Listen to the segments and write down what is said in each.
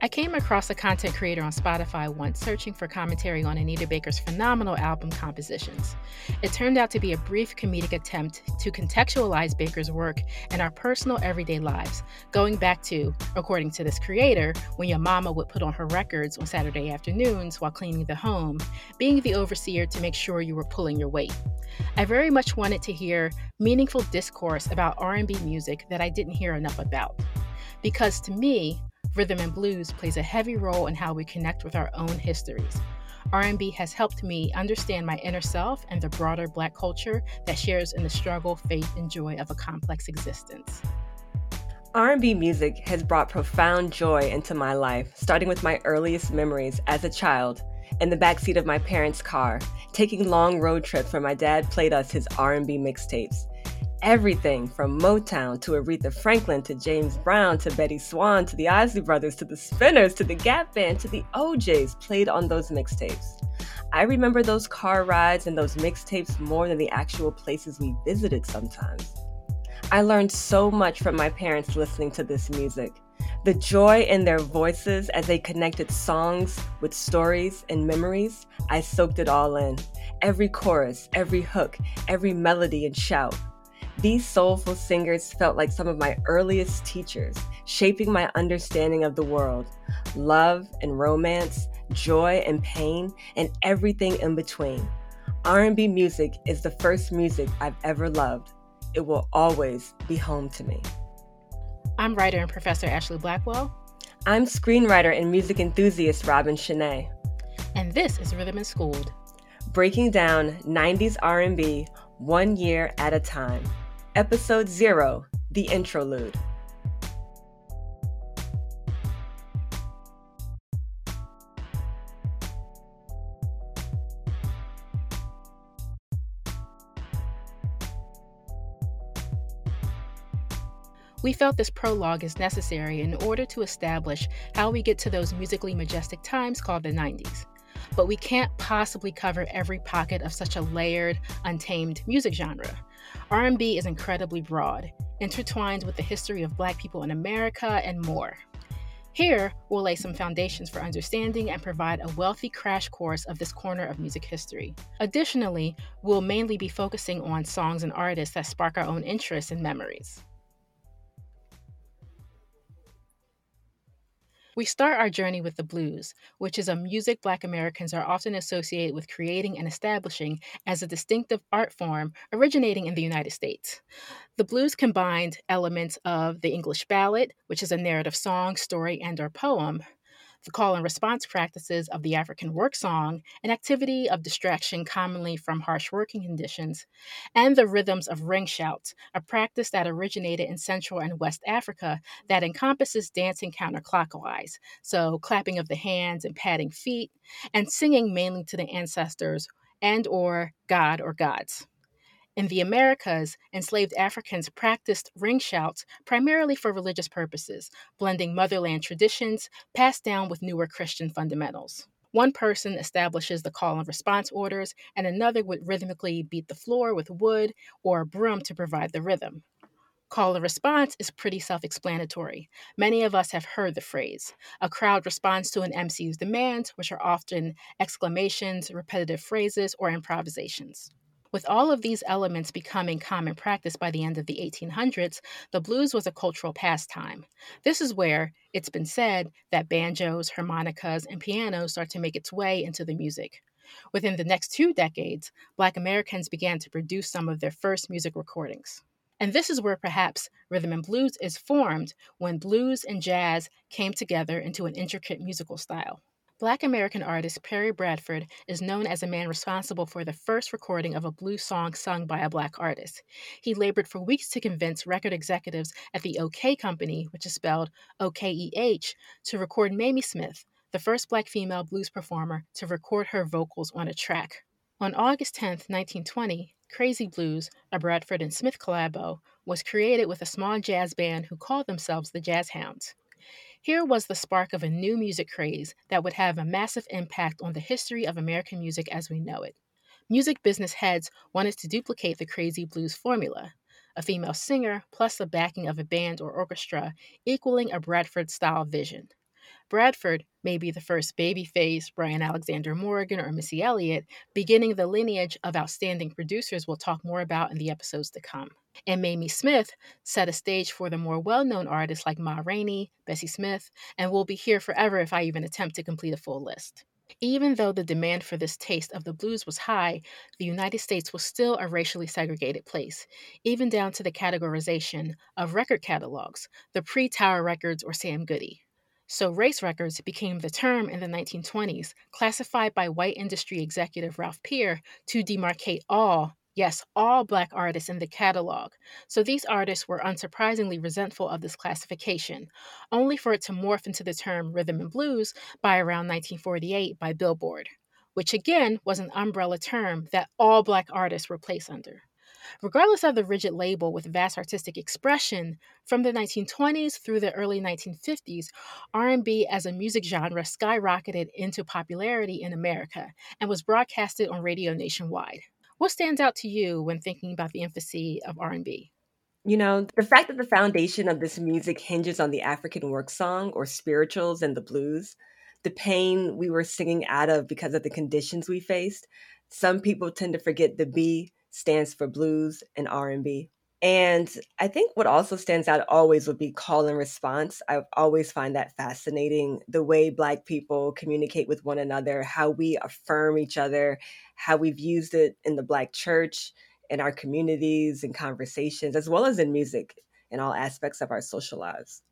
I came across a content creator on Spotify once searching for commentary on Anita Baker's phenomenal album compositions. It turned out to be a brief comedic attempt to contextualize Baker's work in our personal everyday lives, going back to, according to this creator, when your mama would put on her records on Saturday afternoons while cleaning the home, being the overseer to make sure you were pulling your weight. I very much wanted to hear meaningful discourse about R&B music that I didn't hear enough about. Because to me, Rhythm and blues plays a heavy role in how we connect with our own histories. R&B has helped me understand my inner self and the broader black culture that shares in the struggle, faith, and joy of a complex existence. R&B music has brought profound joy into my life, starting with my earliest memories as a child in the backseat of my parents' car, taking long road trips where my dad played us his R&B mixtapes everything from Motown to Aretha Franklin to James Brown to Betty Swann to the Isley Brothers to the Spinners to the Gap Band to the O'Jays played on those mixtapes. I remember those car rides and those mixtapes more than the actual places we visited sometimes. I learned so much from my parents listening to this music. The joy in their voices as they connected songs with stories and memories, I soaked it all in. Every chorus, every hook, every melody and shout. These soulful singers felt like some of my earliest teachers, shaping my understanding of the world love and romance, joy and pain, and everything in between. R&B music is the first music I've ever loved. It will always be home to me. I'm writer and professor Ashley Blackwell. I'm screenwriter and music enthusiast Robin Shanae. And this is Rhythm and Schooled. Breaking down 90s R&B one year at a time. Episode 0 The Introlude. We felt this prologue is necessary in order to establish how we get to those musically majestic times called the 90s. But we can't possibly cover every pocket of such a layered, untamed music genre. R&B is incredibly broad, intertwined with the history of black people in America and more. Here, we'll lay some foundations for understanding and provide a wealthy crash course of this corner of music history. Additionally, we'll mainly be focusing on songs and artists that spark our own interests and memories. We start our journey with the blues, which is a music Black Americans are often associated with creating and establishing as a distinctive art form originating in the United States. The blues combined elements of the English ballad, which is a narrative song, story, and or poem, the call and response practices of the African work song, an activity of distraction commonly from harsh working conditions, and the rhythms of ring shout, a practice that originated in Central and West Africa that encompasses dancing counterclockwise, so clapping of the hands and patting feet, and singing mainly to the ancestors and or God or gods. In the Americas, enslaved Africans practiced ring shouts primarily for religious purposes, blending motherland traditions passed down with newer Christian fundamentals. One person establishes the call and response orders, and another would rhythmically beat the floor with wood or a broom to provide the rhythm. Call and response is pretty self explanatory. Many of us have heard the phrase. A crowd responds to an MC's demands, which are often exclamations, repetitive phrases, or improvisations. With all of these elements becoming common practice by the end of the 1800s, the blues was a cultural pastime. This is where it's been said that banjos, harmonicas, and pianos start to make its way into the music. Within the next two decades, Black Americans began to produce some of their first music recordings. And this is where perhaps rhythm and blues is formed when blues and jazz came together into an intricate musical style. Black American artist Perry Bradford is known as a man responsible for the first recording of a blues song sung by a black artist. He labored for weeks to convince record executives at the OKeh Company, which is spelled O K E H, to record Mamie Smith, the first black female blues performer to record her vocals on a track. On August 10, 1920, Crazy Blues, a Bradford and Smith collabo, was created with a small jazz band who called themselves the Jazz Hounds. Here was the spark of a new music craze that would have a massive impact on the history of American music as we know it. Music business heads wanted to duplicate the crazy blues formula a female singer plus the backing of a band or orchestra, equaling a Bradford style vision. Bradford may be the first babyface, Brian Alexander Morgan, or Missy Elliott, beginning the lineage of outstanding producers we'll talk more about in the episodes to come. And Mamie Smith set a stage for the more well known artists like Ma Rainey, Bessie Smith, and will be here forever if I even attempt to complete a full list. Even though the demand for this taste of the blues was high, the United States was still a racially segregated place, even down to the categorization of record catalogs, the pre Tower Records or Sam Goody. So, race records became the term in the 1920s, classified by white industry executive Ralph Peer to demarcate all Yes, all Black artists in the catalog. So these artists were unsurprisingly resentful of this classification, only for it to morph into the term rhythm and blues by around 1948 by Billboard, which again was an umbrella term that all Black artists were placed under. Regardless of the rigid label with vast artistic expression, from the 1920s through the early 1950s, R&B as a music genre skyrocketed into popularity in America and was broadcasted on radio nationwide. What stands out to you when thinking about the infancy of R&B? You know, the fact that the foundation of this music hinges on the African work song or spirituals and the blues, the pain we were singing out of because of the conditions we faced. Some people tend to forget the B stands for blues and R&B. And I think what also stands out always would be call and response. I always find that fascinating the way Black people communicate with one another, how we affirm each other, how we've used it in the Black church, in our communities, in conversations, as well as in music, in all aspects of our social lives.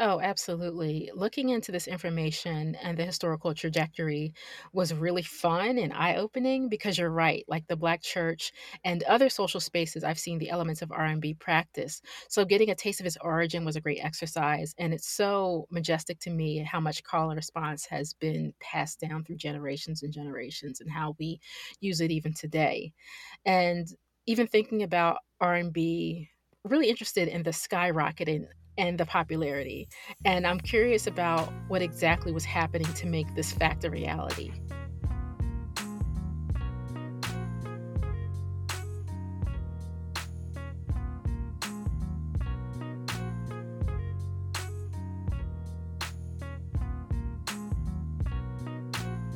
Oh, absolutely. Looking into this information and the historical trajectory was really fun and eye opening because you're right. Like the Black church and other social spaces, I've seen the elements of R&B practice. So getting a taste of its origin was a great exercise. And it's so majestic to me how much call and response has been passed down through generations and generations and how we use it even today. And even thinking about R&B really interested in the skyrocketing and the popularity. And I'm curious about what exactly was happening to make this fact a reality.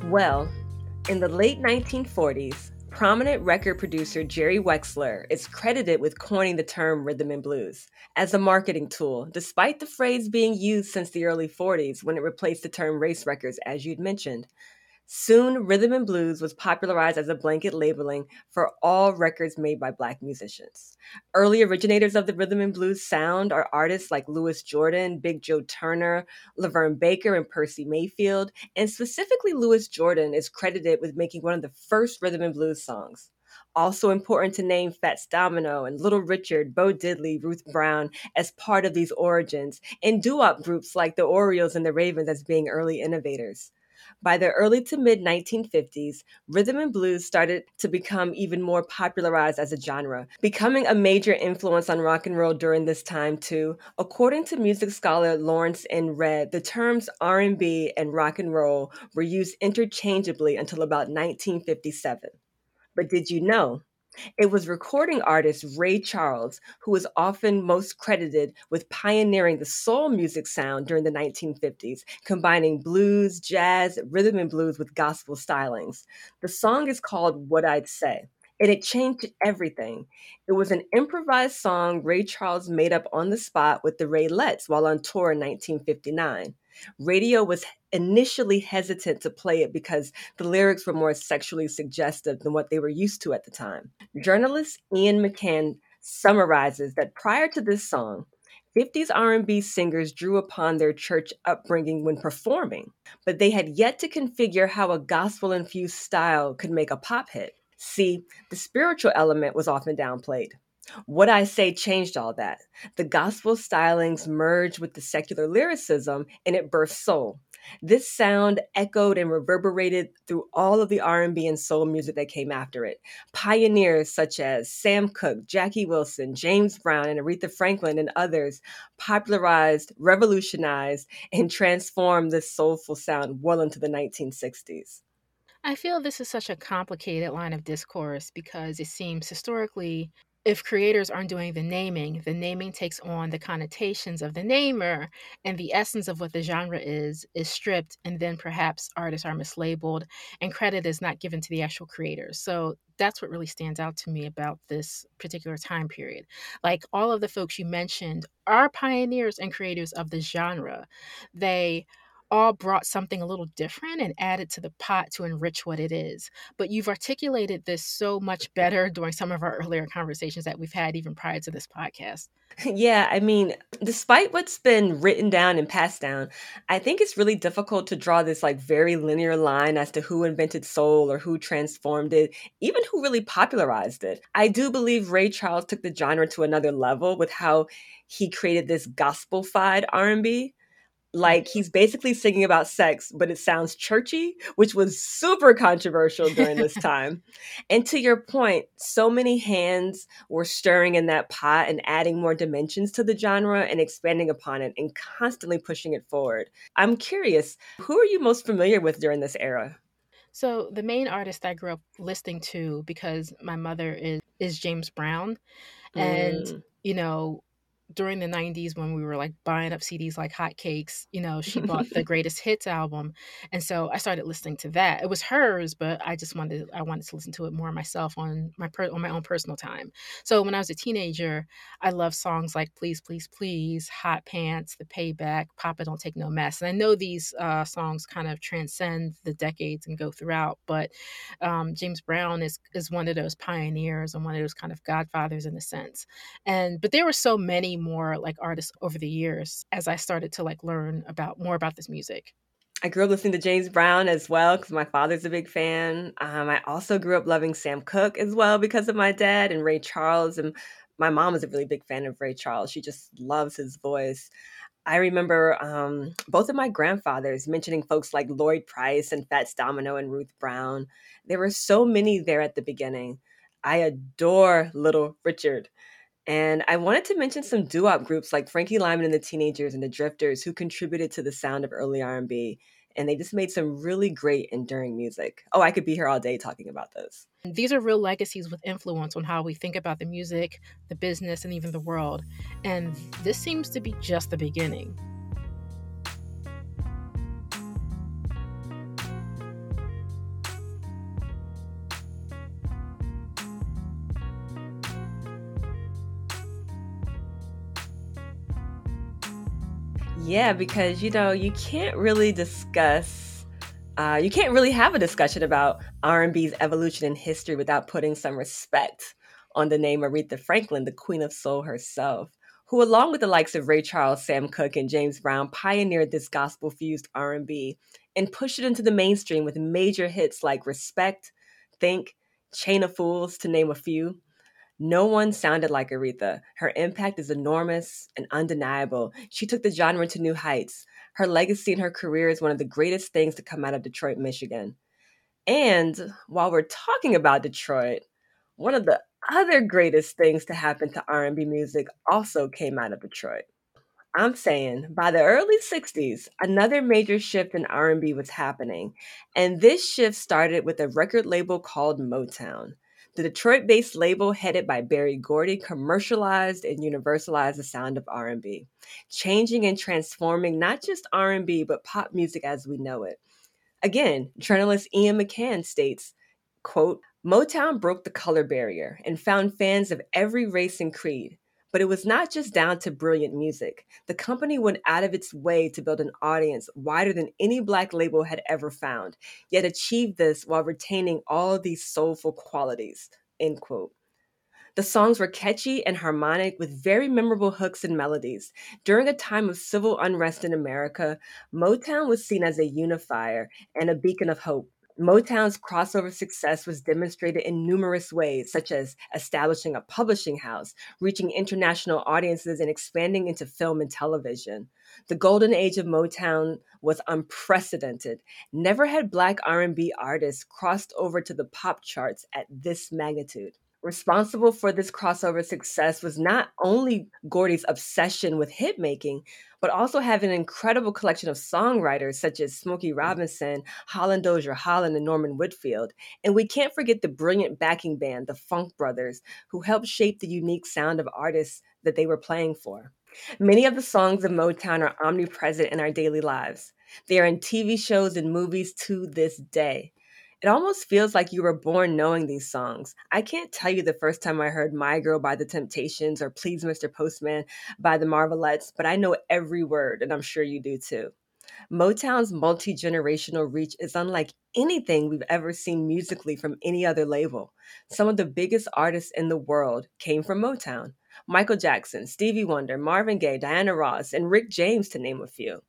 Well, in the late 1940s, Prominent record producer Jerry Wexler is credited with coining the term rhythm and blues as a marketing tool, despite the phrase being used since the early 40s when it replaced the term race records, as you'd mentioned. Soon, rhythm and blues was popularized as a blanket labeling for all records made by Black musicians. Early originators of the rhythm and blues sound are artists like Louis Jordan, Big Joe Turner, LaVern Baker, and Percy Mayfield. And specifically, Louis Jordan is credited with making one of the first rhythm and blues songs. Also important to name Fats Domino and Little Richard, Bo Diddley, Ruth Brown as part of these origins, and doo-wop groups like the Orioles and the Ravens as being early innovators. By the early to mid 1950s, rhythm and blues started to become even more popularized as a genre, becoming a major influence on rock and roll during this time too. According to music scholar Lawrence N. Redd, the terms R&B and rock and roll were used interchangeably until about 1957. But did you know it was recording artist Ray Charles who was often most credited with pioneering the soul music sound during the 1950s, combining blues, jazz, rhythm and blues with gospel stylings. The song is called What I'd Say and it changed everything. It was an improvised song Ray Charles made up on the spot with the Raelettes while on tour in 1959. Radio was initially hesitant to play it because the lyrics were more sexually suggestive than what they were used to at the time. Journalist Ian McCann summarizes that prior to this song, 50s R&B singers drew upon their church upbringing when performing, but they had yet to configure how a gospel-infused style could make a pop hit. See, the spiritual element was often downplayed. What I Say changed all that. The gospel stylings merged with the secular lyricism and it birthed soul. This sound echoed and reverberated through all of the R&B and soul music that came after it. Pioneers such as Sam Cooke, Jackie Wilson, James Brown, and Aretha Franklin and others popularized, revolutionized, and transformed this soulful sound well into the 1960s. I feel this is such a complicated line of discourse because it seems historically if creators aren't doing the naming, the naming takes on the connotations of the namer, and the essence of what the genre is is stripped, and then perhaps artists are mislabeled, and credit is not given to the actual creators. So that's what really stands out to me about this particular time period. Like all of the folks you mentioned are pioneers and creators of the genre. They all brought something a little different and added to the pot to enrich what it is. But you've articulated this so much better during some of our earlier conversations that we've had even prior to this podcast. Yeah, I mean, despite what's been written down and passed down, I think it's really difficult to draw this like very linear line as to who invented soul or who transformed it, even who really popularized it. I do believe Ray Charles took the genre to another level with how he created this gospel-fied R&B like he's basically singing about sex, but it sounds churchy, which was super controversial during this time. and to your point, so many hands were stirring in that pot and adding more dimensions to the genre and expanding upon it and constantly pushing it forward. I'm curious, who are you most familiar with during this era? So the main artist I grew up listening to because my mother is is James Brown. And mm. you know, during the 90s when we were like buying up CDs like hotcakes, you know, she bought the greatest hits album. And so I started listening to that. It was hers, but I just wanted I wanted to listen to it more myself on my per, on my own personal time. So when I was a teenager, I loved songs like Please Please Please, Hot Pants, The Payback, Papa Don't Take No Mess. And I know these uh, songs kind of transcend the decades and go throughout, but um, James Brown is is one of those pioneers and one of those kind of godfathers in a sense. And but there were so many more like artists over the years as I started to like learn about more about this music. I grew up listening to James Brown as well because my father's a big fan. Um, I also grew up loving Sam Cooke as well because of my dad and Ray Charles. And my mom is a really big fan of Ray Charles. She just loves his voice. I remember um, both of my grandfathers mentioning folks like Lloyd Price and Fats Domino and Ruth Brown. There were so many there at the beginning. I adore Little Richard. And I wanted to mention some doo-wop groups like Frankie Lymon and the Teenagers and the Drifters who contributed to the sound of early R&B and they just made some really great enduring music. Oh, I could be here all day talking about those. These are real legacies with influence on how we think about the music, the business, and even the world. And this seems to be just the beginning. Yeah, because you know you can't really discuss, uh, you can't really have a discussion about R and B's evolution in history without putting some respect on the name Aretha Franklin, the Queen of Soul herself, who, along with the likes of Ray Charles, Sam Cooke, and James Brown, pioneered this gospel-fused R and B and pushed it into the mainstream with major hits like "Respect," "Think," "Chain of Fools," to name a few. No one sounded like Aretha. Her impact is enormous and undeniable. She took the genre to new heights. Her legacy and her career is one of the greatest things to come out of Detroit, Michigan. And while we're talking about Detroit, one of the other greatest things to happen to R&B music also came out of Detroit. I'm saying by the early 60s, another major shift in R&B was happening, and this shift started with a record label called Motown. The Detroit based label headed by Berry Gordy commercialized and universalized the sound of R&B, changing and transforming not just R&B but pop music as we know it. Again, journalist Ian McCann states, quote, Motown broke the color barrier and found fans of every race and creed. But it was not just down to brilliant music. The company went out of its way to build an audience wider than any black label had ever found, yet achieved this while retaining all these soulful qualities. End quote. The songs were catchy and harmonic with very memorable hooks and melodies. During a time of civil unrest in America, Motown was seen as a unifier and a beacon of hope. Motown's crossover success was demonstrated in numerous ways, such as establishing a publishing house, reaching international audiences, and expanding into film and television. The golden age of Motown was unprecedented. Never had black R&B artists crossed over to the pop charts at this magnitude. Responsible for this crossover success was not only Gordy's obsession with hit making, but also having an incredible collection of songwriters such as Smokey mm. Robinson, Holland Dozier Holland, and Norman Whitfield. And we can't forget the brilliant backing band, the Funk Brothers, who helped shape the unique sound of artists that they were playing for. Many of the songs of Motown are omnipresent in our daily lives. They are in TV shows and movies to this day. It almost feels like you were born knowing these songs. I can't tell you the first time I heard My Girl by the Temptations or Please Mr. Postman by the Marvelettes, but I know every word, and I'm sure you do too. Motown's multi generational reach is unlike anything we've ever seen musically from any other label. Some of the biggest artists in the world came from Motown Michael Jackson, Stevie Wonder, Marvin Gaye, Diana Ross, and Rick James, to name a few.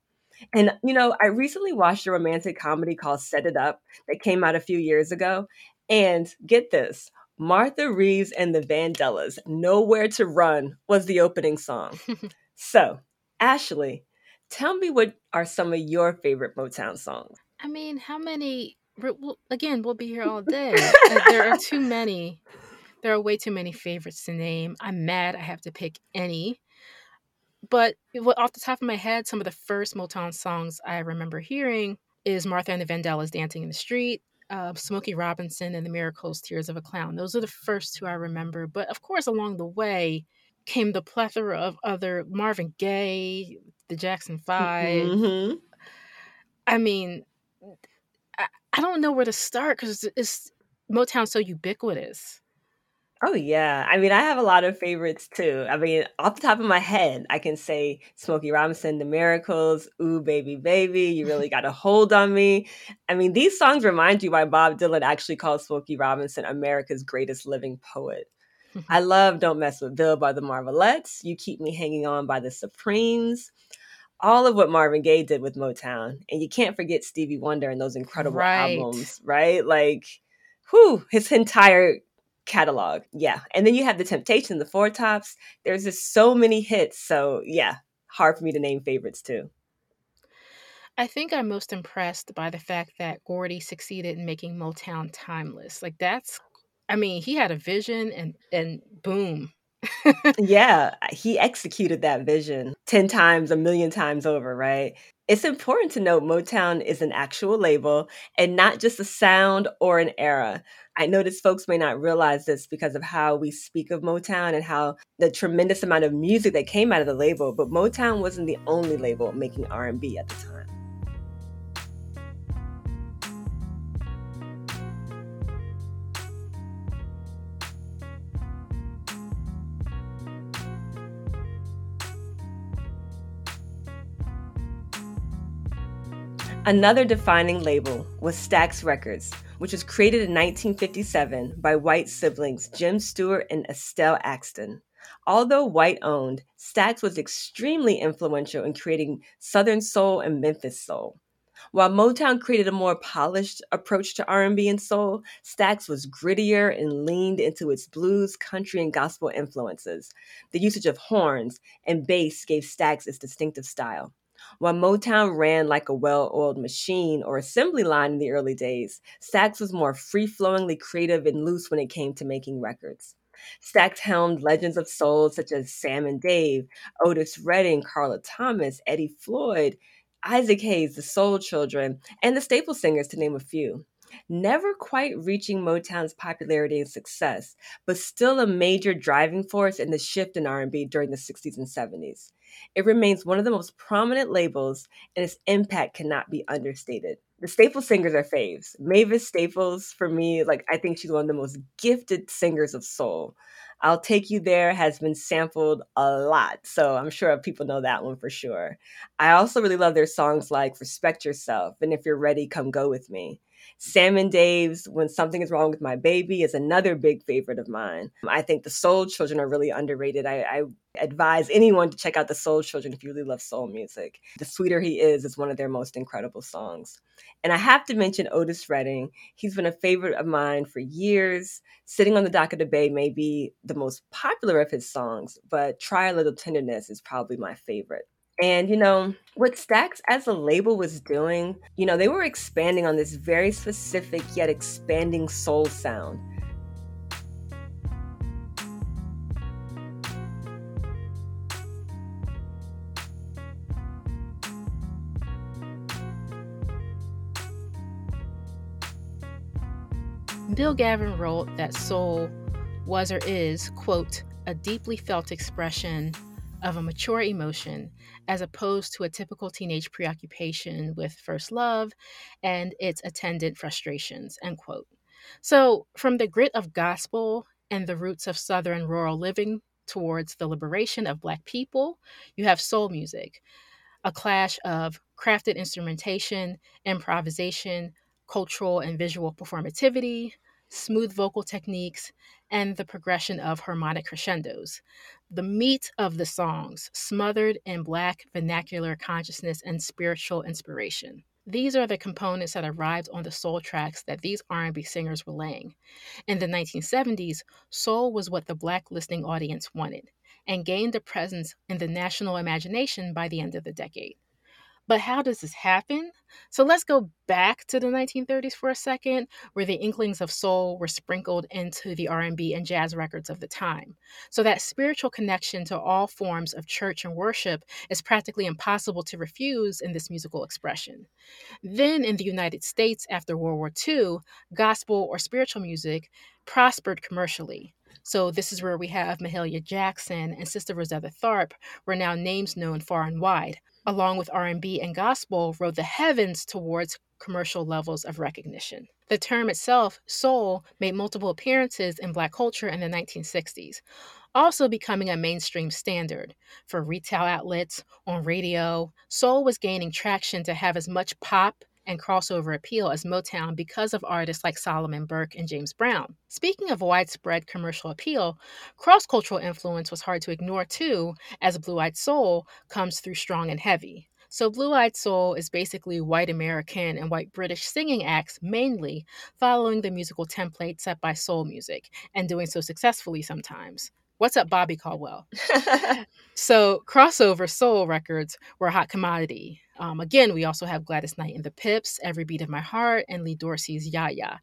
And, you know, I recently watched a romantic comedy called Set It Up that came out a few years ago. And get this Martha Reeves and the Vandellas, Nowhere to Run was the opening song. so, Ashley, tell me what are some of your favorite Motown songs? I mean, how many? Again, we'll be here all day. There are too many. There are way too many favorites to name. I'm mad I have to pick any but off the top of my head, some of the first Motown songs I remember hearing is Martha and the Vandellas Dancing in the Street, uh, Smokey Robinson and the Miracles Tears of a Clown. Those are the first two I remember. But of course, along the way came the plethora of other Marvin Gaye, the Jackson 5 mm-hmm. I mean, I, I don't know where to start because it's, it's Motown so ubiquitous. Oh yeah. I mean, I have a lot of favorites too. I mean, off the top of my head, I can say Smokey Robinson, The Miracles, Ooh Baby Baby, You Really Got a Hold on Me. I mean, these songs remind you why Bob Dylan actually called Smokey Robinson America's greatest living poet. I love Don't Mess with Bill by the Marvelettes, You Keep Me Hanging On by the Supremes, all of what Marvin Gaye did with Motown. And you can't forget Stevie Wonder and those incredible right. albums, right? Like, whew, his entire catalog. Yeah. And then you have the Temptation, the Four Tops. There's just so many hits. So yeah, hard for me to name favorites too. I think I'm most impressed by the fact that Gordy succeeded in making Motown timeless. Like that's I mean, he had a vision and and boom. yeah, he executed that vision 10 times, a million times over, right? It's important to note Motown is an actual label and not just a sound or an era. I notice folks may not realize this because of how we speak of Motown and how the tremendous amount of music that came out of the label, but Motown wasn't the only label making R&B at the time. Another defining label was Stax Records, which was created in 1957 by white siblings Jim Stewart and Estelle Axton. Although white owned, Stax was extremely influential in creating Southern soul and Memphis soul. While Motown created a more polished approach to R&B and soul, Stax was grittier and leaned into its blues, country, and gospel influences. The usage of horns and bass gave Stax its distinctive style. While Motown ran like a well oiled machine or assembly line in the early days, Stax was more free flowingly creative and loose when it came to making records. Stax helmed legends of soul such as Sam and Dave, Otis Redding, Carla Thomas, Eddie Floyd, Isaac Hayes, the Soul Children, and the Staple Singers, to name a few. Never quite reaching Motown's popularity and success, but still a major driving force in the shift in R&B during the 60s and 70s. It remains one of the most prominent labels, and its impact cannot be understated. The Staple singers are faves. Mavis Staples, for me, like I think she's one of the most gifted singers of soul. I'll Take You There has been sampled a lot, so I'm sure people know that one for sure. I also really love their songs like Respect Yourself and If You're Ready, Come Go With Me. Sam and Dave's When Something Is Wrong with My Baby is another big favorite of mine. I think the Soul Children are really underrated. I, I advise anyone to check out the Soul Children if you really love soul music. The Sweeter He Is is one of their most incredible songs. And I have to mention Otis Redding. He's been a favorite of mine for years. Sitting on the Dock of the Bay may be the most popular of his songs, but Try a Little Tenderness is probably my favorite. And, you know, what Stax as a label was doing, you know, they were expanding on this very specific yet expanding soul sound. Bill Gavin wrote that soul was or is, quote, a deeply felt expression of a mature emotion as opposed to a typical teenage preoccupation with first love and its attendant frustrations, end quote. So, from the grit of gospel and the roots of Southern rural living towards the liberation of Black people, you have soul music, a clash of crafted instrumentation, improvisation, cultural and visual performativity, smooth vocal techniques, and the progression of harmonic crescendos. The meat of the songs, smothered in Black vernacular consciousness and spiritual inspiration. These are the components that arrived on the soul tracks that these R&B singers were laying. In the 1970s, soul was what the Black listening audience wanted and gained a presence in the national imagination by the end of the decade. But how does this happen? So let's go back to the 1930s for a second, where the inklings of soul were sprinkled into the R&B and jazz records of the time. So that spiritual connection to all forms of church and worship is practically impossible to refuse in this musical expression. Then in the United States after World War II, gospel or spiritual music prospered commercially. So this is where we have Mahalia Jackson and Sister Rosetta Tharpe were now names known far and wide along with R&B and gospel, rode the heavens towards commercial levels of recognition. The term itself, soul, made multiple appearances in black culture in the 1960s, also becoming a mainstream standard for retail outlets, on radio. Soul was gaining traction to have as much pop and crossover appeal as Motown because of artists like Solomon Burke and James Brown. Speaking of widespread commercial appeal, cross cultural influence was hard to ignore too, as Blue Eyed Soul comes through strong and heavy. So, Blue Eyed Soul is basically white American and white British singing acts mainly following the musical template set by soul music and doing so successfully sometimes. What's up, Bobby Caldwell? so, crossover soul records were a hot commodity. Um, again, we also have Gladys Knight and the Pips, Every Beat of My Heart, and Lee Dorsey's Ya Ya.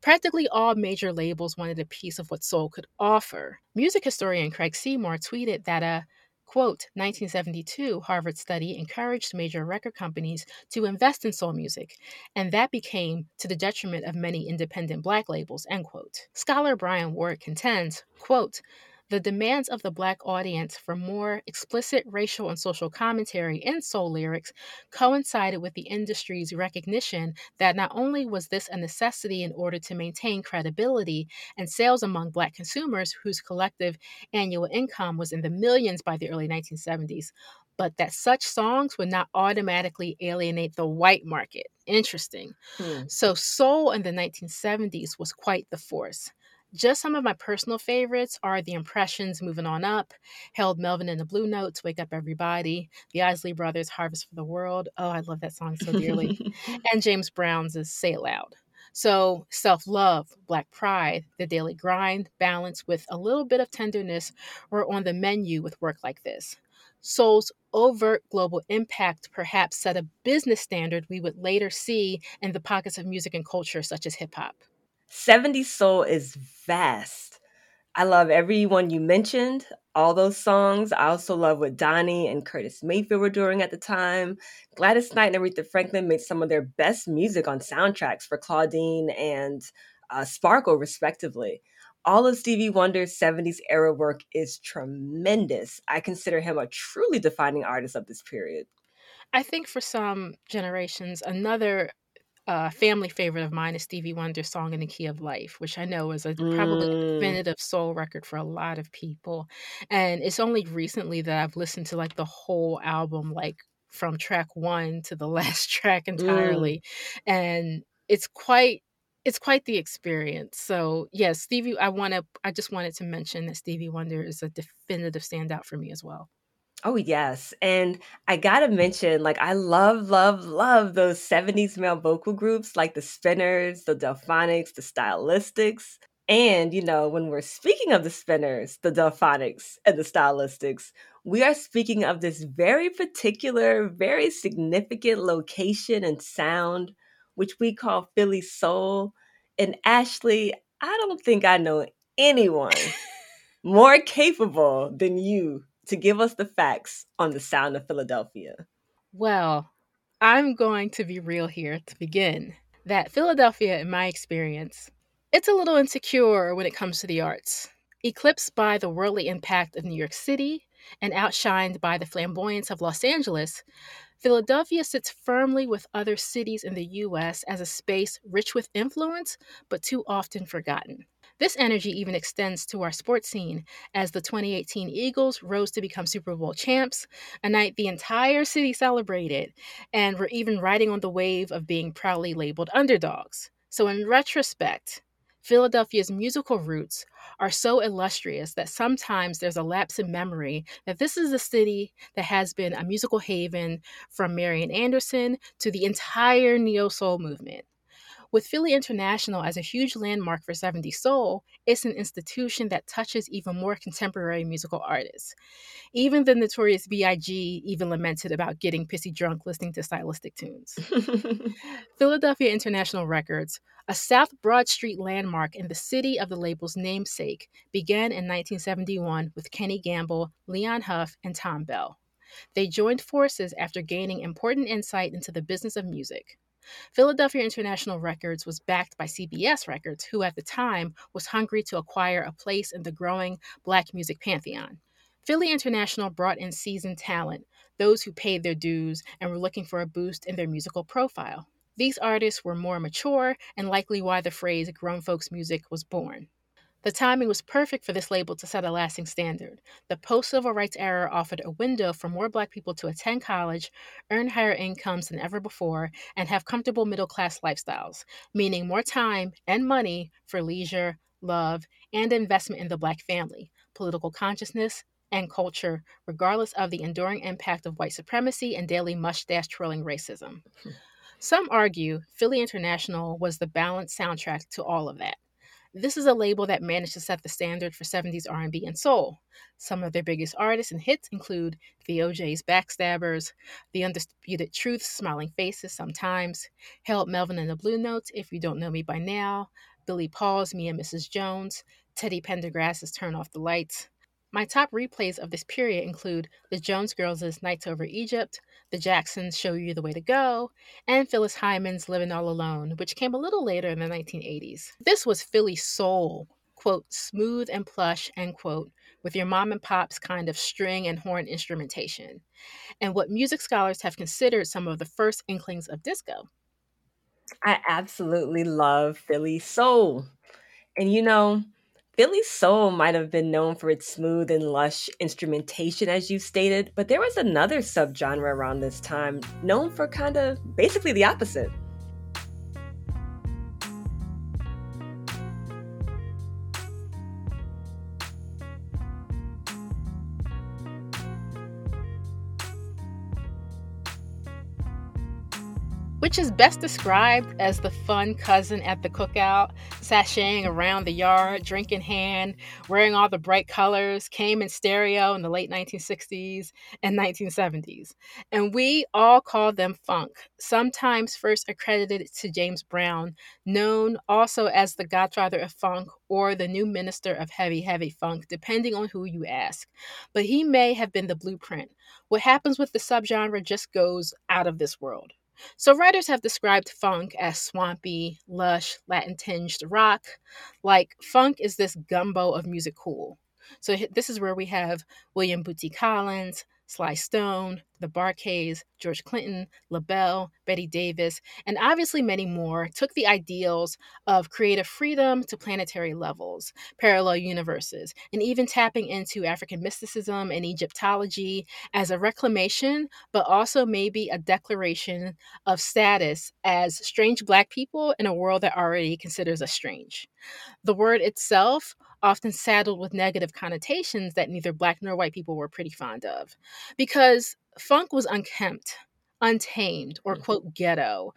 Practically all major labels wanted a piece of what soul could offer. Music historian Craig Seymour tweeted that a quote 1972 harvard study encouraged major record companies to invest in soul music and that became to the detriment of many independent black labels end quote scholar brian ward contends quote the demands of the Black audience for more explicit racial and social commentary in soul lyrics coincided with the industry's recognition that not only was this a necessity in order to maintain credibility and sales among Black consumers whose collective annual income was in the millions by the early 1970s, but that such songs would not automatically alienate the white market. Interesting. Hmm. So, soul in the 1970s was quite the force. Just some of my personal favorites are The Impressions, Moving On Up, Harold Melvin and the Blue Notes, Wake Up Everybody, The Isley Brothers, Harvest for the World. Oh, I love that song so dearly. and James Brown's is Say It Loud. So, self love, black pride, the daily grind, balance with a little bit of tenderness were on the menu with work like this. Soul's overt global impact perhaps set a business standard we would later see in the pockets of music and culture such as hip hop. 70s soul is vast. I love everyone you mentioned, all those songs. I also love what Donnie and Curtis Mayfield were doing at the time. Gladys Knight and Aretha Franklin made some of their best music on soundtracks for Claudine and uh, Sparkle, respectively. All of Stevie Wonder's 70s era work is tremendous. I consider him a truly defining artist of this period. I think for some generations, another uh, family favorite of mine is Stevie Wonder's song "In the Key of Life," which I know is a probably Mm. definitive soul record for a lot of people. And it's only recently that I've listened to like the whole album, like from track one to the last track Mm. entirely, and it's quite it's quite the experience. So yes, Stevie. I want to. I just wanted to mention that Stevie Wonder is a definitive standout for me as well. Oh, yes. And I gotta mention, like, I love, love, love those 70s male vocal groups like the Spinners, the Delphonics, the Stylistics. And, you know, when we're speaking of the Spinners, the Delphonics, and the Stylistics, we are speaking of this very particular, very significant location and sound, which we call Philly Soul. And Ashley, I don't think I know anyone more capable than you to give us the facts on the sound of Philadelphia. Well, I'm going to be real here to begin. That Philadelphia, in my experience, It's a little insecure when it comes to the arts. Eclipsed by the worldly impact of New York City and outshined by the flamboyance of Los Angeles, Philadelphia sits firmly with other cities in the U.S. as a space rich with influence, but too often forgotten. This energy even extends to our sports scene as the 2018 Eagles rose to become Super Bowl champs, a night the entire city celebrated, and were even riding on the wave of being proudly labeled underdogs. So, in retrospect, Philadelphia's musical roots are so illustrious that sometimes there's a lapse in memory that this is a city that has been a musical haven from Marian Anderson to the entire neo soul movement. With Philly International as a huge landmark for 70s soul, it's an institution that touches even more contemporary musical artists. Even the notorious B.I.G. even lamented about getting pissy drunk listening to stylistic tunes. Philadelphia International Records, a South Broad Street landmark in the city of the label's namesake, began in 1971 with Kenny Gamble, Leon Huff, and Thom Bell. They joined forces after gaining important insight into the business of music. Philadelphia International Records was backed by CBS Records, who at the time was hungry to acquire a place in the growing black music pantheon. Philly International brought in seasoned talent, those who paid their dues and were looking for a boost in their musical profile. These artists were more mature and likely why the phrase grown folks music was born. The timing was perfect for this label to set a lasting standard. The post civil rights era offered a window for more Black people to attend college, earn higher incomes than ever before, and have comfortable middle class lifestyles, meaning more time and money for leisure, love, and investment in the Black family, political consciousness, and culture, regardless of the enduring impact of white supremacy and daily mustache twirling racism. Hmm. Some argue Philly International was the balanced soundtrack to all of that. This is a label that managed to set the standard for 70s R&B and soul. Some of their biggest artists and hits include The O'Jays' Backstabbers, The Undisputed Truth's Smiling Faces Sometimes, Harold Melvin and the Blue Notes, If You Don't Know Me By Now, Billy Paul's Me and Mrs. Jones, Teddy Pendergrass's Turn Off the Lights, my top replays of this period include the Jones Girls' Nights Over Egypt, the Jacksons' Show You the Way to Go, and Phyllis Hyman's Living All Alone, which came a little later in the 1980s. This was Philly soul, quote, smooth and plush, end quote, with your mom and pop's kind of string and horn instrumentation, and what music scholars have considered some of the first inklings of disco. I absolutely love Philly soul. And you know, Philly soul might have been known for its smooth and lush instrumentation, as you stated, but there was another subgenre around this time known for kind of basically the opposite. Which is best described as the fun cousin at the cookout, sashaying around the yard, drink in hand, wearing all the bright colors, came in stereo in the late 1960s and 1970s. And we all call them funk, sometimes first accredited to James Brown, known also as the godfather of funk or the new minister of heavy, heavy funk, depending on who you ask. But he may have been the blueprint. What happens with the subgenre just goes out of this world. So, writers have described funk as swampy, lush, Latin tinged rock. Like, funk is this gumbo of music cool. So, this is where we have William Booty Collins, Sly Stone, the Bar-Kays, George Clinton, LaBelle, Betty Davis, and obviously many more took the ideals of creative freedom to planetary levels, parallel universes, and even tapping into African mysticism and Egyptology as a reclamation, but also maybe a declaration of status as strange Black people in a world that already considers us strange. The word itself often saddled with negative connotations that neither black nor white people were pretty fond of. Because funk was unkempt, untamed, or mm. quote, ghetto,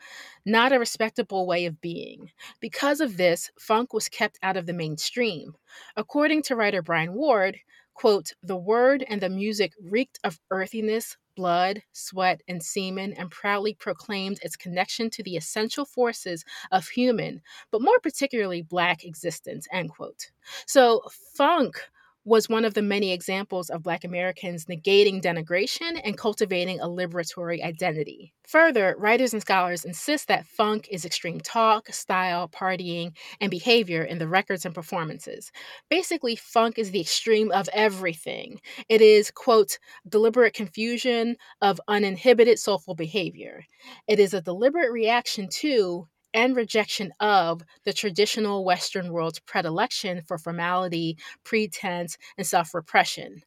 not a respectable way of being. Because of this, funk was kept out of the mainstream. According to writer Brian Ward, quote, the word and the music reeked of earthiness, blood, sweat, and semen, and proudly proclaimed its connection to the essential forces of human, but more particularly Black existence, end quote. So, funk was one of the many examples of Black Americans negating denigration and cultivating a liberatory identity. Further, writers and scholars insist that funk is extreme talk, style, partying, and behavior in the records and performances. Basically, funk is the extreme of everything. It is, quote, deliberate confusion of uninhibited soulful behavior. It is a deliberate reaction to and rejection of the traditional Western world's predilection for formality, pretense, and self repression.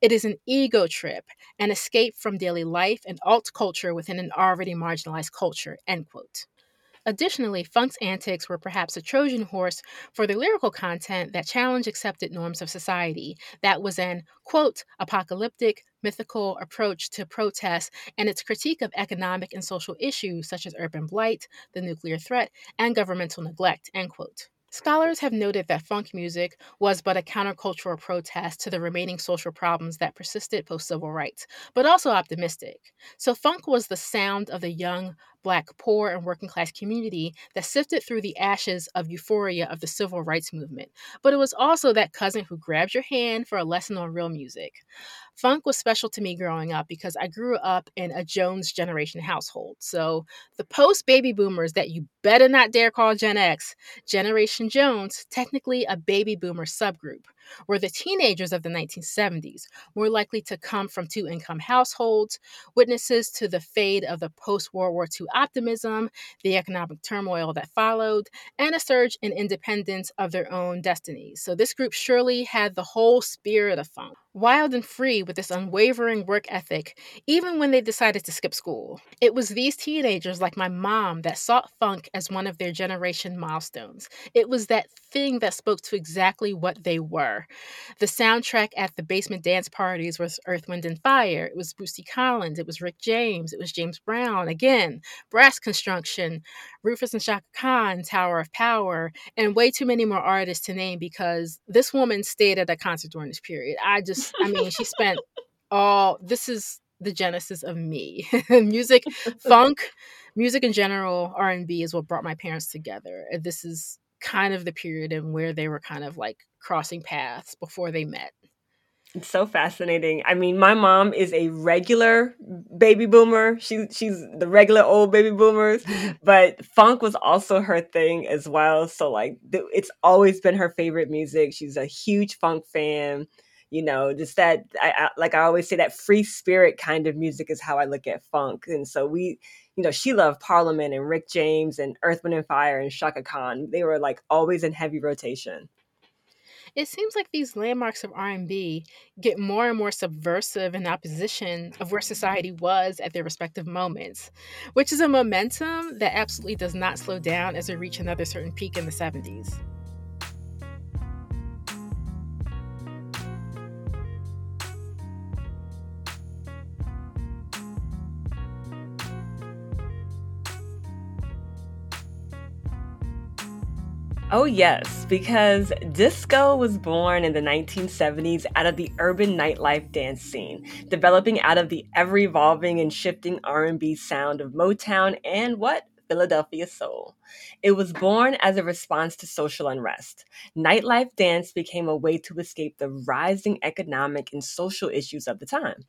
It is an ego trip, an escape from daily life and alt culture within an already marginalized culture. End quote. Additionally, Funk's antics were perhaps a Trojan horse for the lyrical content that challenged accepted norms of society, that was an, quote, apocalyptic, mythical approach to protest and its critique of economic and social issues such as urban blight, the nuclear threat, and governmental neglect, end quote. Scholars have noted that funk music was but a countercultural protest to the remaining social problems that persisted post civil rights, but also optimistic. So, funk was the sound of the young, black, poor, and working class community that sifted through the ashes of euphoria of the civil rights movement. But it was also that cousin who grabbed your hand for a lesson on real music. Funk was special to me growing up because I grew up in a Jones generation household. So the post baby boomers that you better not dare call Gen X, Generation Jones, technically a baby boomer subgroup were the teenagers of the 1970s, more likely to come from two income households, witnesses to the fade of the post World War II optimism, the economic turmoil that followed, and a surge in independence of their own destinies. So this group surely had the whole spirit of funk wild and free with this unwavering work ethic, even when they decided to skip school. It was these teenagers, like my mom, that sought funk as one of their generation milestones. It was that thing that spoke to exactly what they were. The soundtrack at the basement dance parties was Earth, Wind, and Fire. It was Bootsy Collins. It was Rick James. It was James Brown. Again, Brass Construction, Rufus and Chaka Khan, Tower of Power, and way too many more artists to name because this woman stayed at a concert during this period. I just I mean, she spent all this is the genesis of me. music, funk, music in general, R&B is what brought my parents together. This is kind of the period in where they were kind of like crossing paths before they met. It's so fascinating. I mean, my mom is a regular baby boomer. She she's the regular old baby boomers, but funk was also her thing as well. So like, it's always been her favorite music. She's a huge funk fan you know just that I, I, like i always say that free spirit kind of music is how i look at funk. And so we you know she loved parliament and rick james and earth wind and fire and chaka khan. They were like always in heavy rotation. It seems like these landmarks of r&b get more and more subversive in opposition of where society was at their respective moments which is a momentum that absolutely does not slow down as we reach another certain peak in the 70s Oh, yes, because disco was born in the 1970s out of the urban nightlife dance scene, developing out of the ever-evolving and shifting R&B sound of Motown and what? Philadelphia soul. It was born as a response to social unrest. Nightlife dance became a way to escape the rising economic and social issues of the time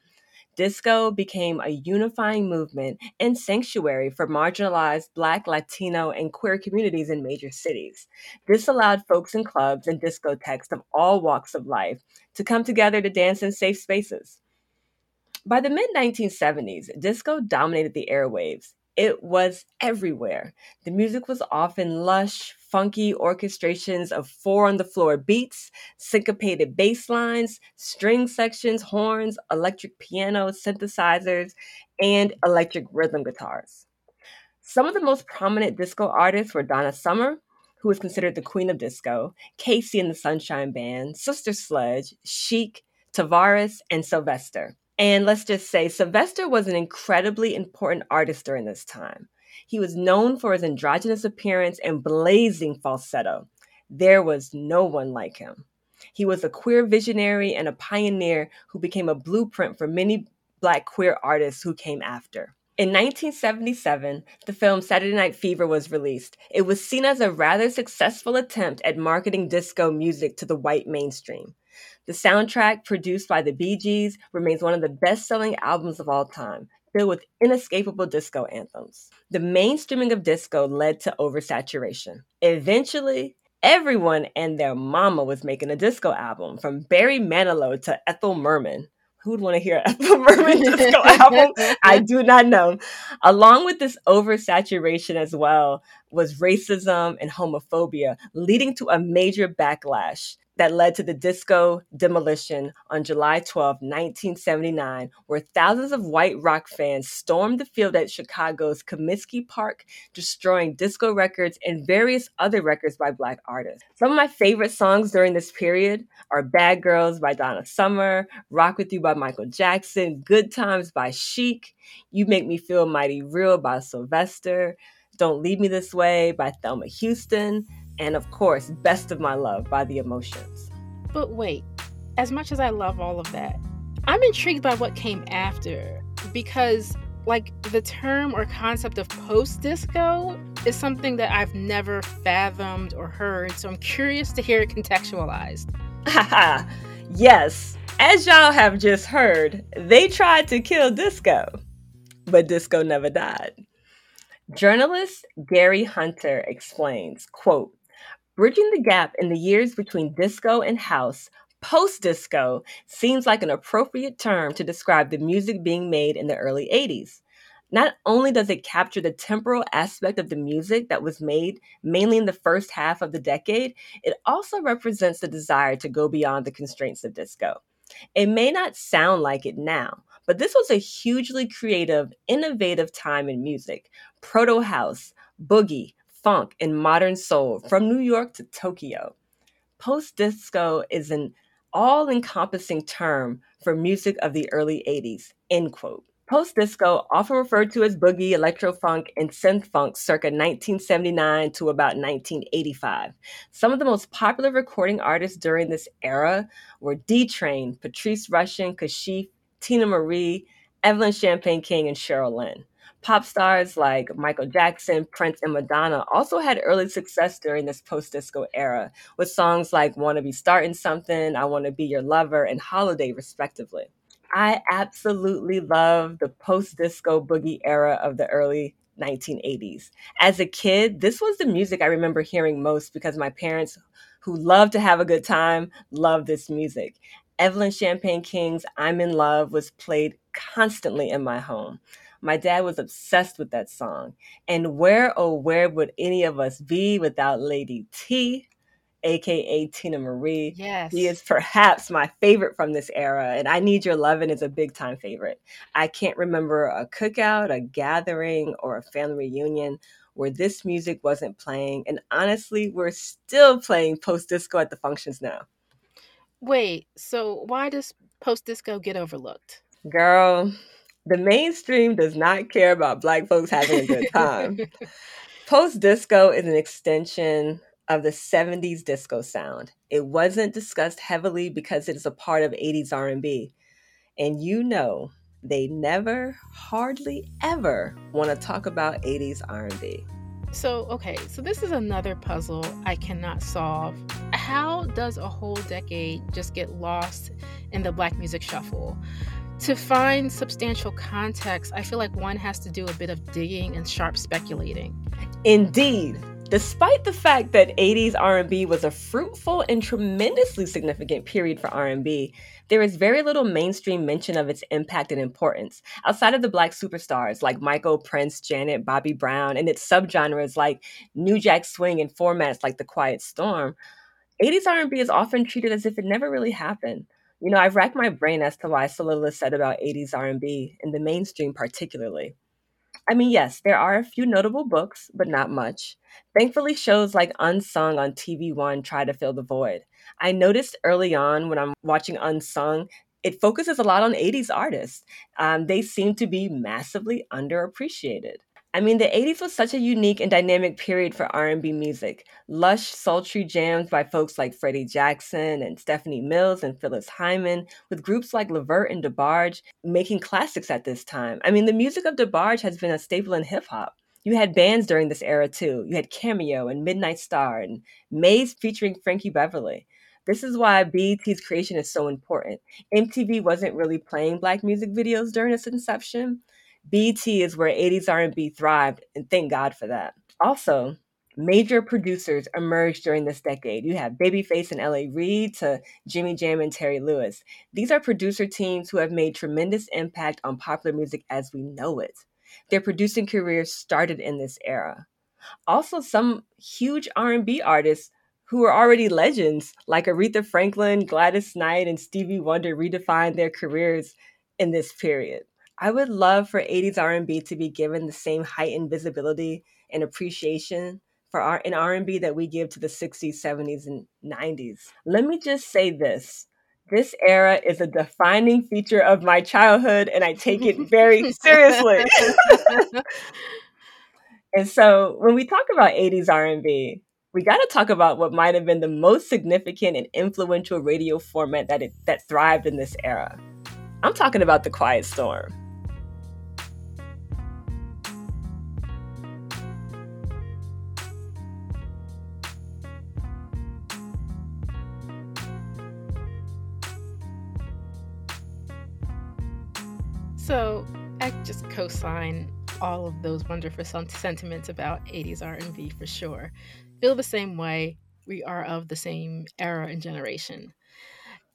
disco became a unifying movement and sanctuary for marginalized Black, Latino, and queer communities in major cities. This allowed folks in clubs and discotheques of all walks of life to come together to dance in safe spaces. By the mid 1970s, disco dominated the airwaves. It was everywhere. The music was often lush, funky orchestrations of four on the floor beats, syncopated bass lines, string sections, horns, electric pianos, synthesizers, and electric rhythm guitars. Some of the most prominent disco artists were Donna Summer, who was considered the queen of disco, KC and the Sunshine Band, Sister Sledge, Chic, Tavares, and Sylvester. And let's just say Sylvester was an incredibly important artist during this time. He was known for his androgynous appearance and blazing falsetto. There was no one like him. He was a queer visionary and a pioneer who became a blueprint for many Black queer artists who came after. In 1977, the film Saturday Night Fever was released. It was seen as a rather successful attempt at marketing disco music to the white mainstream. The soundtrack, produced by the Bee Gees, remains one of the best selling albums of all time, filled with inescapable disco anthems. The mainstreaming of disco led to oversaturation. Eventually, everyone and their mama was making a disco album, from Barry Manilow to Ethel Merman. Who would want to hear Ethel Merman disco album? I do not know. Along with this oversaturation as well was racism and homophobia, leading to a major backlash that led to the disco demolition on July 12, 1979, where thousands of white rock fans stormed the field at Chicago's Comiskey Park, destroying disco records and various other records by black artists. Some of my favorite songs during this period are Bad Girls by Donna Summer, Rock With You by Michael Jackson, Good Times by Chic, You Make Me Feel Mighty Real by Sylvester, Don't Leave Me This Way by Thelma Houston, and of course, Best of My Love by The Emotions. But wait, as much as I love all of that, I'm intrigued by what came after because, like, the term or concept of post disco is something that I've never fathomed or heard, so I'm curious to hear it contextualized. yes, as y'all have just heard, they tried to kill disco, but disco never died. Journalist Gary Hunter explains, quote, Bridging the gap in the years between disco and house, post disco seems like an appropriate term to describe the music being made in the early 80s. Not only does it capture the temporal aspect of the music that was made mainly in the first half of the decade, it also represents the desire to go beyond the constraints of disco. It may not sound like it now, but this was a hugely creative, innovative time in music. Proto house, boogie, funk, and modern soul from New York to Tokyo. Post disco is an all encompassing term for music of the early 80s, end quote. Post disco, often referred to as boogie, electro funk, and synth funk circa 1979 to about 1985. Some of the most popular recording artists during this era were D Train, Patrice Rushen, Kashif, Teena Marie, Evelyn Champagne King, and Cheryl Lynn. Pop stars like Michael Jackson, Prince, and Madonna also had early success during this post disco era with songs like Wanna Be Starting Something, I Wanna Be Your Lover, and Holiday, respectively. I absolutely love the post disco boogie era of the early 1980s. As a kid, this was the music I remember hearing most because my parents, who loved to have a good time, loved this music. Evelyn Champagne King's I'm in Love was played constantly in my home. My dad was obsessed with that song. And where, oh, where would any of us be without Lady T, aka Teena Marie? Yes. He is perhaps my favorite from this era, and I Need Your Lovin' is a big time favorite. I can't remember a cookout, a gathering, or a family reunion where this music wasn't playing. And honestly, we're still playing post disco at the functions now. Wait, so why does post disco get overlooked? Girl, the mainstream does not care about black folks having a good time. Post disco is an extension of the 70s disco sound. It wasn't discussed heavily because it is a part of 80s R&B. And you know, they never hardly ever want to talk about 80s R&B. So, okay, so this is another puzzle I cannot solve. How does a whole decade just get lost in the black music shuffle? To find substantial context, I feel like one has to do a bit of digging and sharp speculating. Indeed. Despite the fact that 80s R&B was a fruitful and tremendously significant period for R&B, there is very little mainstream mention of its impact and importance outside of the black superstars like Michael, Prince, Janet, Bobby Brown, and its subgenres like New Jack Swing and formats like The Quiet Storm. 80s R&B is often treated as if it never really happened. You know, I've racked my brain as to why so little is said about 80s R&B, in the mainstream particularly. I mean, yes, there are a few notable books, but not much. Thankfully, shows like Unsung on TV One try to fill the void. I noticed early on when I'm watching Unsung, it focuses a lot on 80s artists. Um, they seem to be massively underappreciated. I mean, the 80s was such a unique and dynamic period for R&B music. Lush, sultry jams by folks like Freddie Jackson and Stephanie Mills and Phyllis Hyman, with groups like Levert and DeBarge making classics at this time. I mean, the music of DeBarge has been a staple in hip hop. You had bands during this era too. You had Cameo and Midnight Star and Maze featuring Frankie Beverly. This is why BET's creation is so important. MTV wasn't really playing black music videos during its inception. BET is where 80s R&B thrived, and thank God for that. Also, major producers emerged during this decade. You have Babyface and L.A. Reid to Jimmy Jam and Terry Lewis. These are producer teams who have made tremendous impact on popular music as we know it. Their producing careers started in this era. Also, some huge R&B artists who were already legends, like Aretha Franklin, Gladys Knight, and Stevie Wonder, redefined their careers in this period. I would love for 80s R&B to be given the same heightened visibility and appreciation for our in R&B that we give to the 60s, 70s and 90s. Let me just say this. This era is a defining feature of my childhood and I take it very seriously. and so when we talk about 80s R&B, we got to talk about what might have been the most significant and influential radio format that it, that thrived in this era. I'm talking about the Quiet Storm. So I just co-sign all of those wonderful sentiments about 80s R&B for sure. Feel the same way. We are of the same era and generation.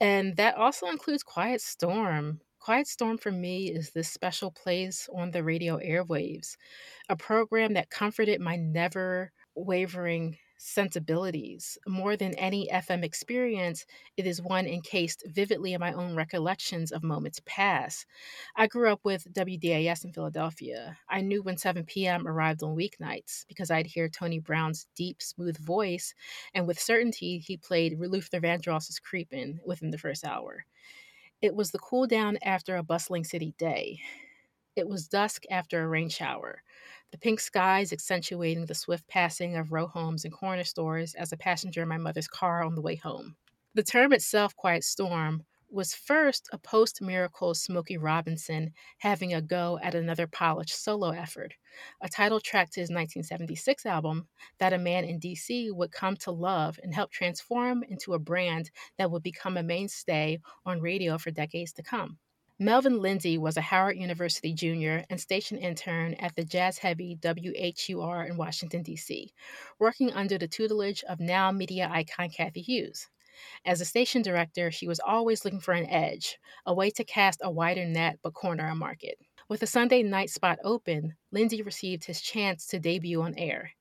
And that also includes Quiet Storm. Quiet Storm for me is this special place on the radio airwaves, a program that comforted my never wavering sensibilities. More than any FM experience, it is one encased vividly in my own recollections of moments past. I grew up with WDAS in Philadelphia. I knew when 7 p.m. arrived on weeknights because I'd hear Tony Brown's deep, smooth voice, and with certainty, he played Luther Vandross's Creepin' within the first hour. It was the cool down after a bustling city day. It was dusk after a rain shower the pink skies accentuating the swift passing of row homes and corner stores as a passenger in my mother's car on the way home. The term itself, Quiet Storm, was first a post miracle Smokey Robinson having a go at another polished solo effort, a title track to his 1976 album that a man in DC would come to love and help transform into a brand that would become a mainstay on radio for decades to come. Melvin Lindsey was a Howard University junior and station intern at the jazz heavy WHUR in Washington, D.C., working under the tutelage of now media icon Cathy Hughes. As a station director, she was always looking for an edge, a way to cast a wider net but corner a market. With the Sunday night spot open, Lindsey received his chance to debut on air.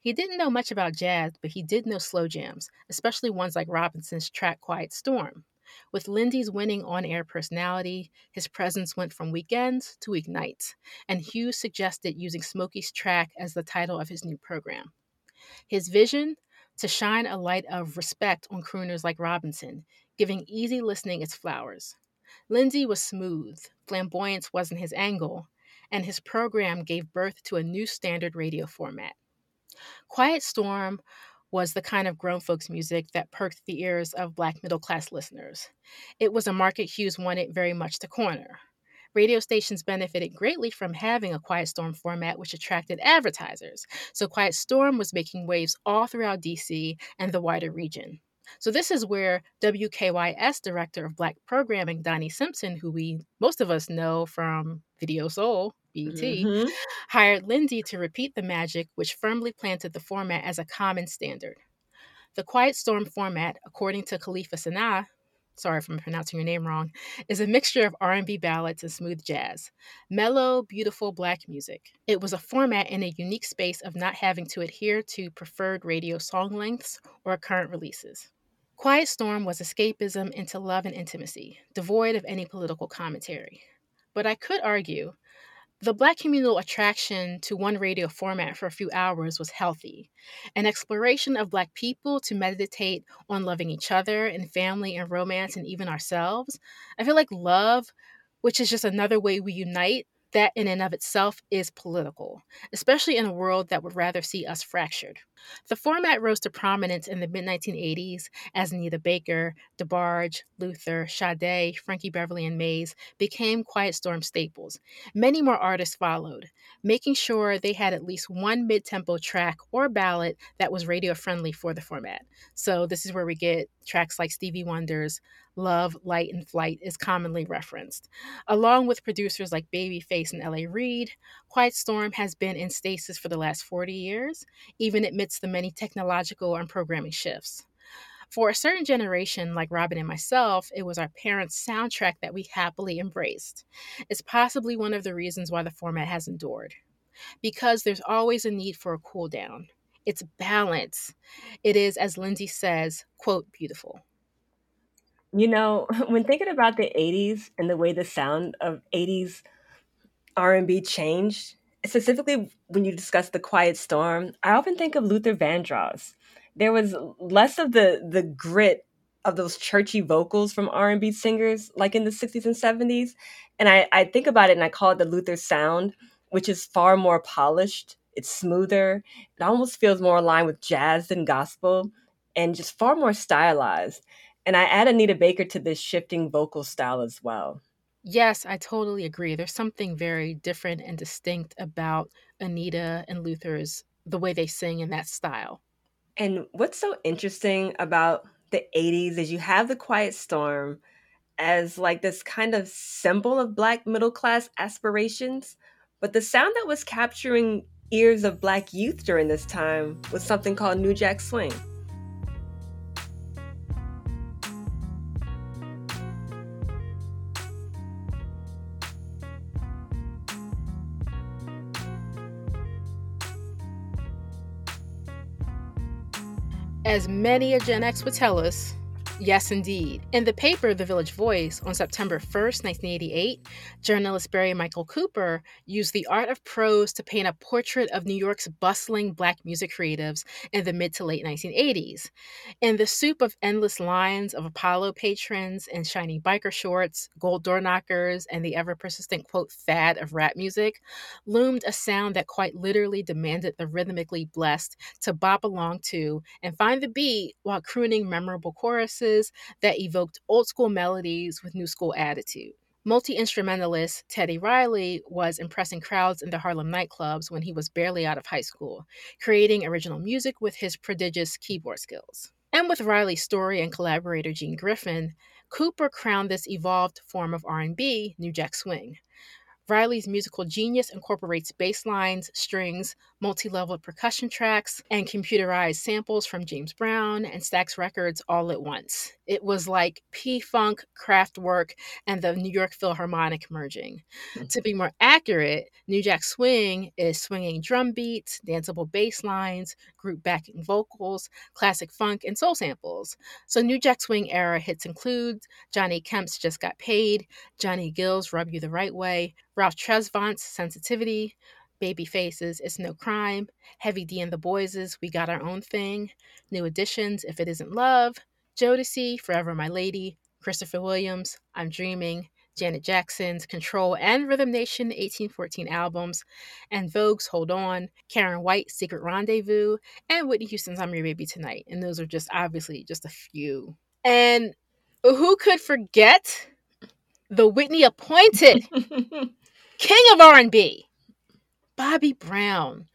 He didn't know much about jazz, but he did know slow jams, especially ones like Robinson's track Quiet Storm. With Lindy's winning on air personality, his presence went from weekends to weeknights, and Hughes suggested using Smokey's track as the title of his new program. His vision? To shine a light of respect on crooners like Robinson, giving easy listening its flowers. Lindsey was smooth, flamboyance wasn't his angle, and his program gave birth to a new standard radio format. Quiet Storm was the kind of grown folks music that perked the ears of black middle class listeners. It was a market Hughes wanted very much to corner. Radio stations benefited greatly from having a Quiet Storm format which attracted advertisers. So Quiet Storm was making waves all throughout DC and the wider region. So this is where WKYS director of black programming Donnie Simpson, who we most of us know from Video Soul, BET, mm-hmm. hired Lindy to repeat the magic, which firmly planted the format as a common standard. The Quiet Storm format, according to Khalifa Sanaa, sorry if I'm pronouncing your name wrong, is a mixture of R&B ballads and smooth jazz. Mellow, beautiful black music. It was a format in a unique space of not having to adhere to preferred radio song lengths or current releases. Quiet Storm was escapism into love and intimacy, devoid of any political commentary. But I could argue the Black communal attraction to one radio format for a few hours was healthy. An exploration of Black people to meditate on loving each other and family and romance and even ourselves. I feel like love, which is just another way we unite, that in and of itself is political, especially in a world that would rather see us fractured. The format rose to prominence in the mid 1980s as Anita Baker, DeBarge, Luther, Sade, Frankie Beverly, and Maze became Quiet Storm staples. Many more artists followed, making sure they had at least one mid tempo track or ballad that was radio friendly for the format. So, this is where we get tracks like Stevie Wonder's Love, Light, and Flight is commonly referenced. Along with producers like Babyface and L.A. Reid, Quiet Storm has been in stasis for the last 40 years, even amidst the many technological and programming shifts. For a certain generation, like Robin and myself, it was our parents' soundtrack that we happily embraced. It's possibly one of the reasons why the format has endured. Because there's always a need for a cool down. It's balance. It is, as Lindsey says, quote, beautiful. You know, when thinking about the 80s and the way the sound of 80s R&B changed, specifically when you discuss the quiet storm, I often think of Luther Vandross. There was less of the the grit of those churchy vocals from R&B singers like in the 60s and 70s. And I, I think about it and I call it the Luther sound, which is far more polished. It's smoother. It almost feels more aligned with jazz than gospel and just far more stylized. And I add Anita Baker to this shifting vocal style as well. Yes, I totally agree. There's something very different and distinct about Anita and Luther's the way they sing in that style. And what's so interesting about the 80s is you have the quiet storm as like this kind of symbol of black middle class aspirations, but the sound that was capturing ears of black youth during this time was something called New Jack Swing. As many a Gen X would tell us, Yes, indeed. In the paper The Village Voice on September 1st, 1988, journalist Barry Michael Cooper used the art of prose to paint a portrait of New York's bustling black music creatives in the mid to late 1980s. In the soup of endless lines of Apollo patrons in shiny biker shorts, gold door knockers, and the ever persistent quote fad of rap music, loomed a sound that quite literally demanded the rhythmically blessed to bop along to and find the beat while crooning memorable choruses that evoked old school melodies with new school attitude. Multi instrumentalist Teddy Riley was impressing crowds in the Harlem nightclubs when he was barely out of high school, creating original music with his prodigious keyboard skills. And with Riley's story and collaborator Gene Griffin, Cooper crowned this evolved form of R&B New Jack Swing. Riley's musical genius incorporates bass lines, strings, multi level percussion tracks, and computerized samples from James Brown and Stax Records all at once. It was like P Funk, Kraftwerk, and the New York Philharmonic merging. Mm-hmm. To be more accurate, New Jack Swing is swinging drum beats, danceable bass lines, group backing vocals, classic funk, and soul samples. So, New Jack Swing era hits include Johnny Kemp's Just Got Paid, Johnny Gill's Rub You the Right Way, Ralph Tresvant's Sensitivity, Babyface's, It's No Crime, Heavy D and the Boys' We Got Our Own Thing, New Edition's, If It Isn't Love, Jodeci, Forever My Lady, Christopher Williams, I'm Dreaming, Janet Jackson's Control and Rhythm Nation 1814 albums, En Vogue's Hold On, Karyn White's Secret Rendezvous, and Whitney Houston's I'm Your Baby Tonight. And those are just obviously just a few. And who could forget the Whitney appointed king of R&B, Bobby Brown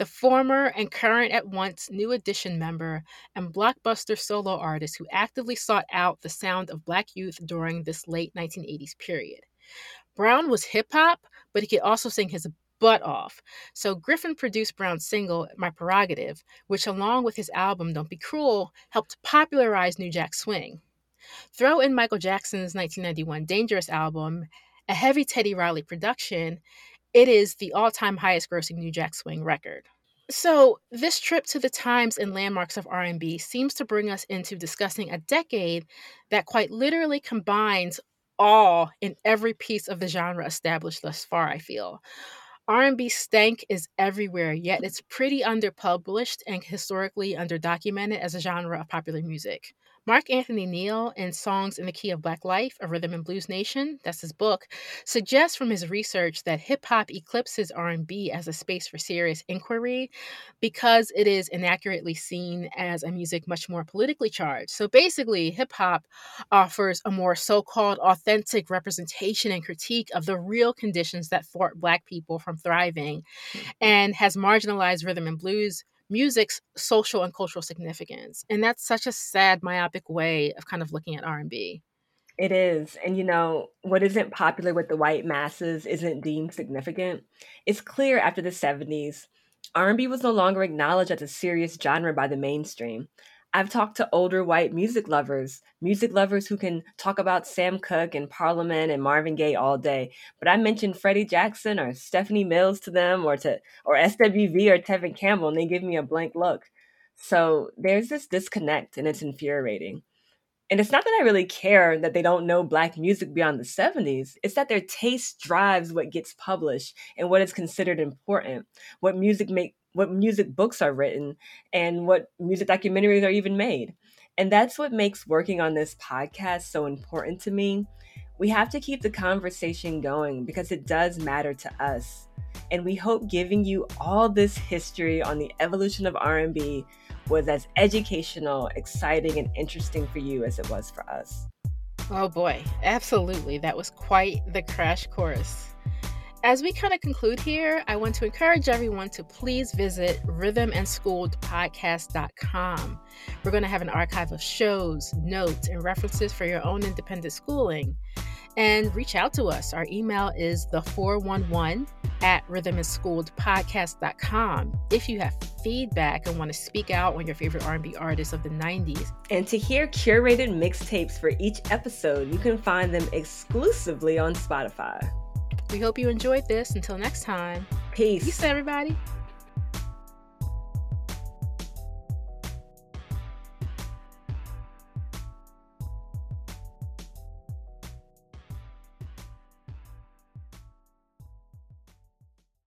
the former and current at once New Edition member and blockbuster solo artist who actively sought out the sound of Black youth during this late 1980s period. Brown was hip hop, but he could also sing his butt off. So Griffin produced Brown's single, My Prerogative, which, along with his album Don't Be Cruel, helped popularize New Jack Swing. Throw in Michael Jackson's 1991 Dangerous album, a heavy Teddy Riley production, it is the all-time highest grossing New Jack Swing record. So, this trip to the times and landmarks of R&B seems to bring us into discussing a decade that quite literally combines all in every piece of the genre established thus far, I feel. R&B stank is everywhere, yet it's pretty underpublished and historically underdocumented as a genre of popular music. Mark Anthony Neal in Songs in the Key of Black Life, A Rhythm and Blues Nation, that's his book, suggests from his research that hip hop eclipses R&B as a space for serious inquiry because it is inaccurately seen as a music much more politically charged. So basically, hip hop offers a more so-called authentic representation and critique of the real conditions that thwart black people from thriving hmm. and has marginalized rhythm and blues music's social and cultural significance. And that's such a sad myopic way of kind of looking at R&B. It is. And you know, what isn't popular with the white masses isn't deemed significant. It's clear after the 70s, R&B was no longer acknowledged as a serious genre by the mainstream. I've talked to older white music lovers, music lovers who can talk about Sam Cooke and Parliament and Marvin Gaye all day. But I mentioned Freddie Jackson or Stephanie Mills to them or to or SWV or Tevin Campbell and they give me a blank look. So there's this disconnect and it's infuriating. And it's not that I really care that they don't know black music beyond the 70s. It's that their taste drives what gets published and what is considered important, what music make what music books are written and what music documentaries are even made. And that's what makes working on this podcast so important to me. We have to keep the conversation going because it does matter to us. And we hope giving you all this history on the evolution of R&B was as educational, exciting, and interesting for you as it was for us. Oh boy, absolutely. That was quite the crash course. As we kind of conclude here, I want to encourage everyone to please visit rhythmandschooledpodcast.com. We're going to have an archive of shows, notes, and references for your own independent schooling. And reach out to us. Our email is the 411 at rhythmandschooledpodcast.com if you have feedback and want to speak out on your favorite R&B artists of the 90s. And to hear curated mixtapes for each episode, you can find them exclusively on Spotify. We hope you enjoyed this. Until next time, peace. Peace, everybody.